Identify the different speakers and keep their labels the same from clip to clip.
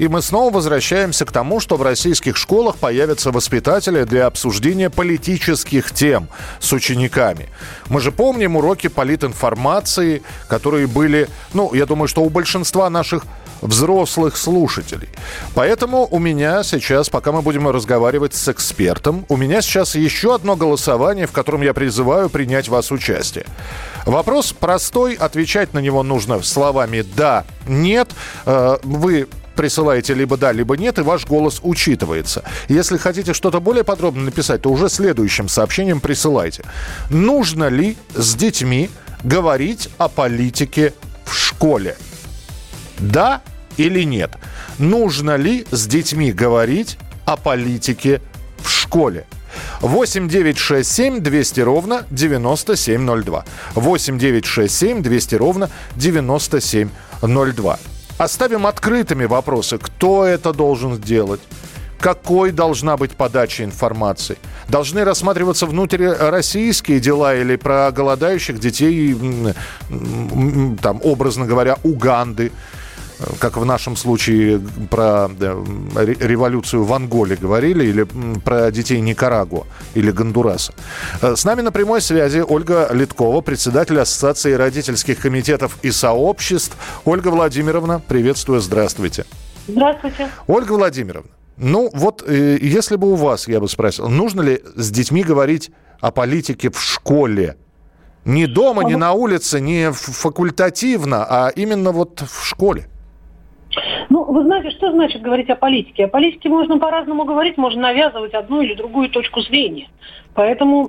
Speaker 1: И мы снова возвращаемся к тому, что в российских школах появятся воспитатели для обсуждения политических тем с учениками. Мы же помним уроки политинформации, которые были, ну, я думаю, что у большинства наших взрослых слушателей. Поэтому у меня сейчас, пока мы будем разговаривать с экспертом, у меня сейчас еще одно голосование, в котором я призываю принять вас участие. Вопрос простой, отвечать на него нужно словами «да», «нет». Э, Вы присылаете либо да, либо нет, и ваш голос учитывается. Если хотите что-то более подробно написать, то уже следующим сообщением присылайте. Нужно ли с детьми говорить о политике в школе? Да или нет? Нужно ли с детьми говорить о политике в школе? 8 9 6 7 200 ровно 9702. 8 9 6 7 200 ровно 9702. Оставим открытыми вопросы, кто это должен сделать, какой должна быть подача информации. Должны рассматриваться внутрироссийские дела или про голодающих детей, там, образно говоря, Уганды, как в нашем случае про революцию в Анголе говорили, или про детей Никарагуа или Гондураса. Э, С нами на прямой связи Ольга Литкова, председатель Ассоциации родительских комитетов и сообществ. Ольга Владимировна, приветствую, здравствуйте.
Speaker 2: Здравствуйте.
Speaker 1: Ольга Владимировна, ну вот э, если бы у вас, я бы спросил, нужно ли с детьми говорить о политике в школе? Не дома, не на улице, не факультативно, а именно вот в школе.
Speaker 2: Ну, вы знаете, что значит говорить о политике? О политике можно по-разному говорить, можно навязывать одну или другую точку зрения. Поэтому,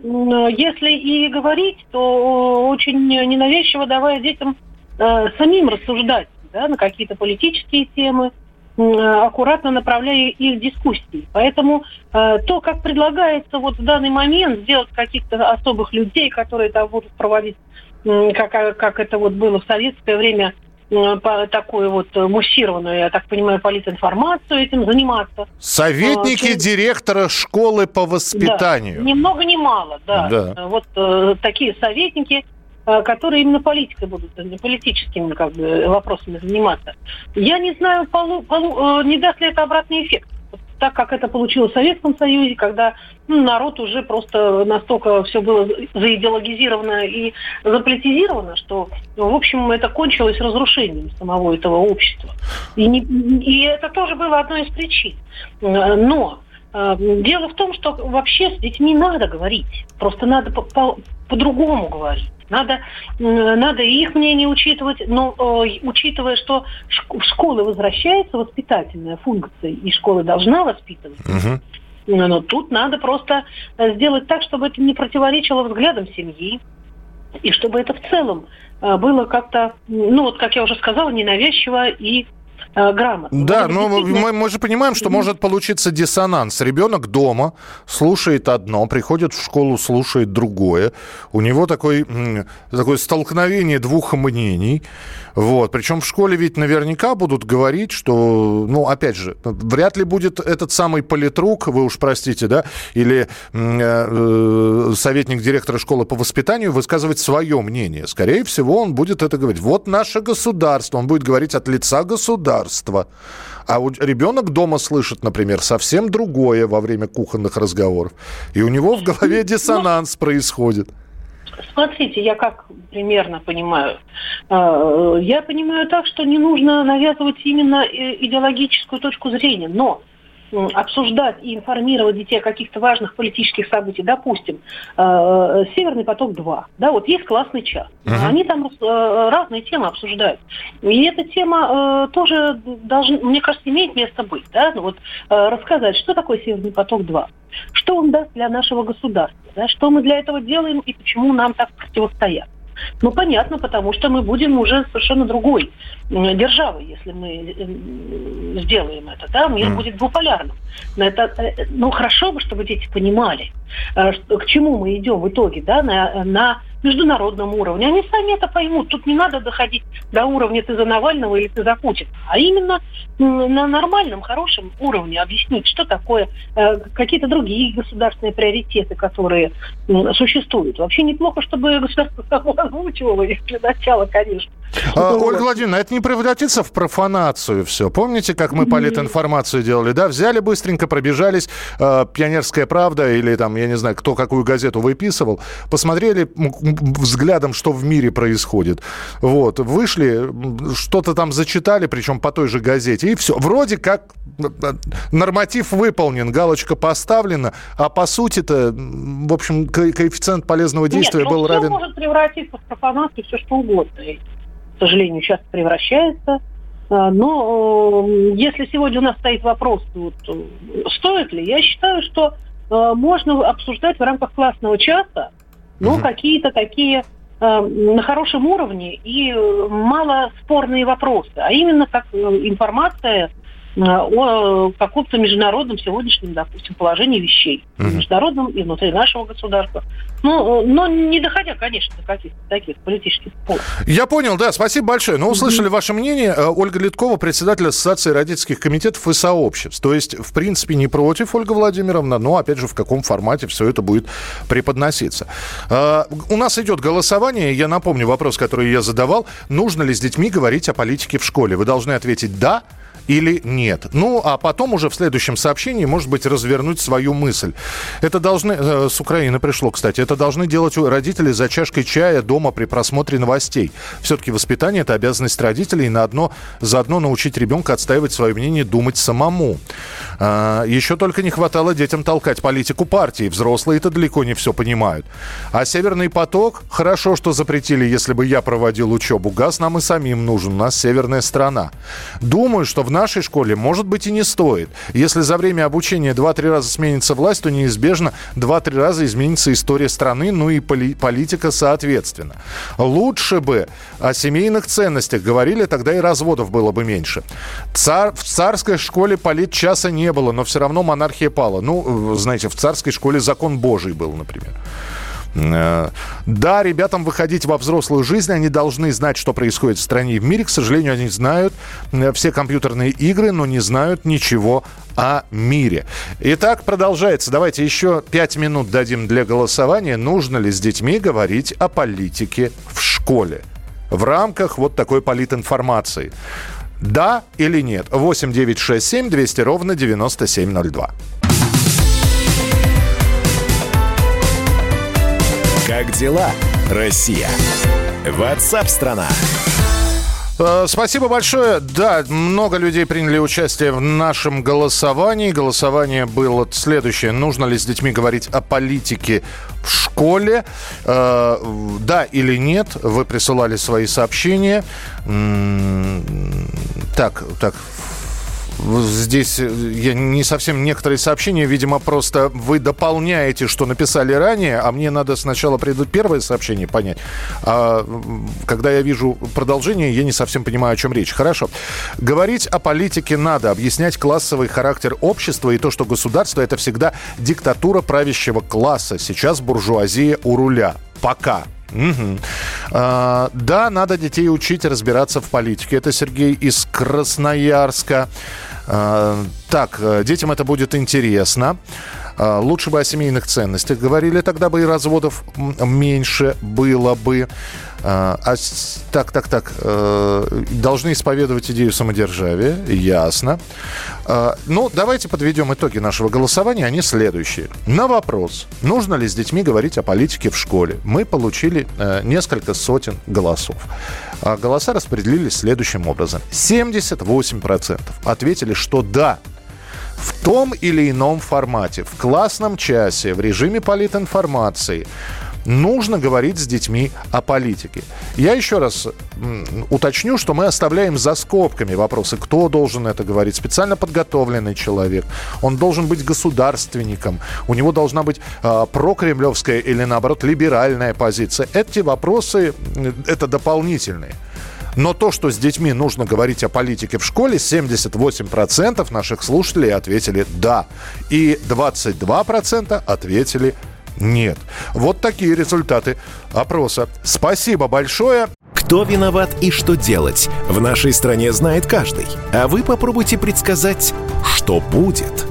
Speaker 2: если и говорить, то очень ненавязчиво давая детям э, самим рассуждать да, на какие-то политические темы, э, аккуратно направляя их дискуссии. Поэтому э, то, как предлагается вот в данный момент сделать каких-то особых людей, которые там будут проводить, м, как, как это вот было в советское время, э, такую вот э, муссированную, я так понимаю, политинформацию этим заниматься.
Speaker 1: Советники
Speaker 2: А,
Speaker 1: директора школы по воспитанию.
Speaker 2: Да, ни много ни мало, да.
Speaker 1: Да.
Speaker 2: Э, Вот э, такие советники, э, которые именно политикой будут, э, политическими как бы, вопросами заниматься. Я не знаю, полу- полу- э, не даст ли это обратный эффект. Так как это получилось в Советском Союзе, когда ну, народ уже просто настолько все было заидеологизировано и заполитизировано, что, ну, в общем, это кончилось разрушением самого этого общества. И, не- и это тоже было одной из причин. Но э, дело в том, что вообще с детьми надо говорить. Просто надо по- по- по-другому говорить. Надо, надо и их мнение учитывать, но э, учитывая, что в школы возвращается воспитательная функция, и школа должна воспитывать,
Speaker 1: Мгм.
Speaker 2: но тут надо просто э, сделать так, чтобы это не противоречило взглядам семьи, и чтобы это в целом э, было как-то, ну вот, как я уже сказала, ненавязчиво и э, грамотно.
Speaker 1: Да, но
Speaker 2: действительно-
Speaker 1: мы, мы же понимаем, что может получиться диссонанс. Ребенок дома слушает одно, приходит в школу, слушает другое. У него такой, такое столкновение двух мнений. Вот. Причем в школе ведь наверняка будут говорить, что, ну, опять же, вряд ли будет этот самый политрук, вы уж простите, да, или м, э, советник директора школы по воспитанию высказывать свое мнение. Скорее всего, он будет это говорить. Вот наше государство. Он будет говорить от лица государства. А у- ребенок дома слышит, например, совсем другое во время кухонных разговоров. И у него в голове диссонанс происходит.
Speaker 2: Смотрите, я как примерно понимаю. Э, Я понимаю так, что не нужно навязывать именно э, идеологическую точку зрения, но обсуждать и информировать детей о каких-то важных политических событиях, допустим, э, «Северный поток-2», да, вот есть классный час,
Speaker 1: Мгм.
Speaker 2: они там э, разные темы обсуждают, и эта тема э, тоже должна, мне кажется, имеет место быть, да, ну вот э, рассказать, что такое «Северный поток-2», что он даст для нашего государства, да, что мы для этого делаем и почему нам так противостоят. Ну, понятно, потому что мы будем уже совершенно другой державой, если мы сделаем это. Да? Мир mm. будет двуполярным. Но это, э, ну, хорошо бы, чтобы дети понимали, э, к чему мы идем в итоге, да, на, на международном уровне. Они сами это поймут. Тут не надо доходить до уровня ты за Навального или ты за Путина, а именно на нормальном, хорошем уровне объяснить, что такое э, какие-то другие государственные приоритеты, которые существуют. Вообще неплохо, чтобы государство само озвучивало их для начала, конечно.
Speaker 1: А, Ольга Владимировна, это не превратится в профанацию все? Помните, как мы политинформацию делали, да? Взяли быстренько, пробежались, э, «Пионерская правда» или там, я не знаю, кто какую газету выписывал, посмотрели взглядом, что в мире происходит. Вот, вышли, что-то там зачитали, причем по той же газете, и все. Вроде как норматив выполнен, галочка поставлена, а по сути-то, в общем, коэффициент полезного действия Нет, был равен...
Speaker 2: может превратиться в профанацию, все что угодно. И, к сожалению, часто превращается. А, но если сегодня у нас стоит вопрос, вот, стоит ли, я считаю, что э, можно обсуждать в рамках классного часа ну, угу. какие-то такие э, на хорошем уровне и э, мало спорные вопросы, а именно как э, информация о каком-то международном сегодняшнем, допустим, положении вещей. Mm-hmm. Международном и внутри нашего государства. Ну, но не доходя, конечно, до каких-то таких политических споров.
Speaker 1: Я понял, да, спасибо большое. Ну, услышали mm-hmm. ваше мнение. Э, Ольга Литкова, председатель Ассоциации родительских комитетов и сообществ. То есть, в принципе, не против, Ольга Владимировна, но, опять же, в каком формате все это будет преподноситься. Э, у нас идет голосование. Я напомню вопрос, который я задавал. Нужно ли с детьми говорить о политике в школе? Вы должны ответить «да», или нет. Ну, а потом уже в следующем сообщении, может быть, развернуть свою мысль. Это должны... Э, с Украины пришло, кстати. Это должны делать родители за чашкой чая дома при просмотре новостей. Все-таки воспитание – это обязанность родителей. На одно, заодно научить ребенка отстаивать свое мнение, думать самому. А, еще только не хватало детям толкать политику партии. Взрослые это далеко не все понимают. А «Северный поток» хорошо, что запретили, если бы я проводил учебу. Газ нам и самим нужен. У нас северная страна. Думаю, что в нашей школе, может быть, и не стоит. Если за время обучения 2-3 раза сменится власть, то неизбежно 2-3 раза изменится история страны, ну и поли- политика соответственно. Лучше бы о семейных ценностях говорили, тогда и разводов было бы меньше. Цар, в царской школе политчаса не было, но все равно монархия пала. Ну, знаете, в царской школе закон Божий был, например. Э, да, ребятам выходить во взрослую жизнь, они должны знать, что происходит в стране и в мире. К сожалению, они знают э, все компьютерные игры, но не знают ничего о мире. Итак, продолжается. Давайте еще пять минут дадим для голосования. Нужно ли с детьми говорить о политике в школе? В рамках вот такой политинформации. Да или нет? 8 9 6 7 200 ровно 9702.
Speaker 3: Как дела, Россия? Ватсап-страна!
Speaker 1: Э, спасибо большое. Да, много людей приняли участие в нашем голосовании. Голосование было следующее. Нужно ли с детьми говорить о политике в школе? Э, да или нет? Вы присылали свои сообщения. Так, так, Здесь э, я не совсем некоторые сообщения, видимо, просто вы дополняете, что написали ранее, а мне надо сначала придут первое сообщение понять. А когда я вижу продолжение, я не совсем понимаю, о чем речь. Хорошо. Говорить о политике надо, объяснять классовый характер общества и то, что государство это всегда диктатура правящего класса. Сейчас буржуазия у руля. Пока. Угу. А, да, надо детей учить разбираться в политике. Это Сергей из Красноярска. А, так, э, детям это будет интересно. А, лучше бы о семейных ценностях говорили, тогда бы и разводов меньше было бы. А, а, так, так, так. Э, должны исповедовать идею самодержавия. Ясно. А, ну, давайте подведем итоги нашего голосования. Они следующие. На вопрос, нужно ли с детьми говорить о политике в школе, мы получили э, несколько сотен голосов. Голоса распределились следующим образом. 78% ответили, что да, в том или ином формате, в классном часе, в режиме политинформации, нужно говорить с детьми о политике. Я еще раз уточню, что мы оставляем за скобками вопросы, кто должен это говорить. Специально подготовленный человек. Он должен быть государственником. У него должна быть э, прокремлевская или, наоборот, либеральная позиция. Эти вопросы, это дополнительные. Но то, что с детьми нужно говорить о политике в школе, 78% наших слушателей ответили «да». И 22% ответили нет. Вот такие результаты опроса. Спасибо большое.
Speaker 3: Кто виноват и что делать, в нашей стране знает каждый. А вы попробуйте предсказать, что будет.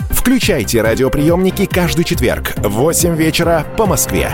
Speaker 3: Включайте радиоприемники каждый четверг в 8 вечера по Москве.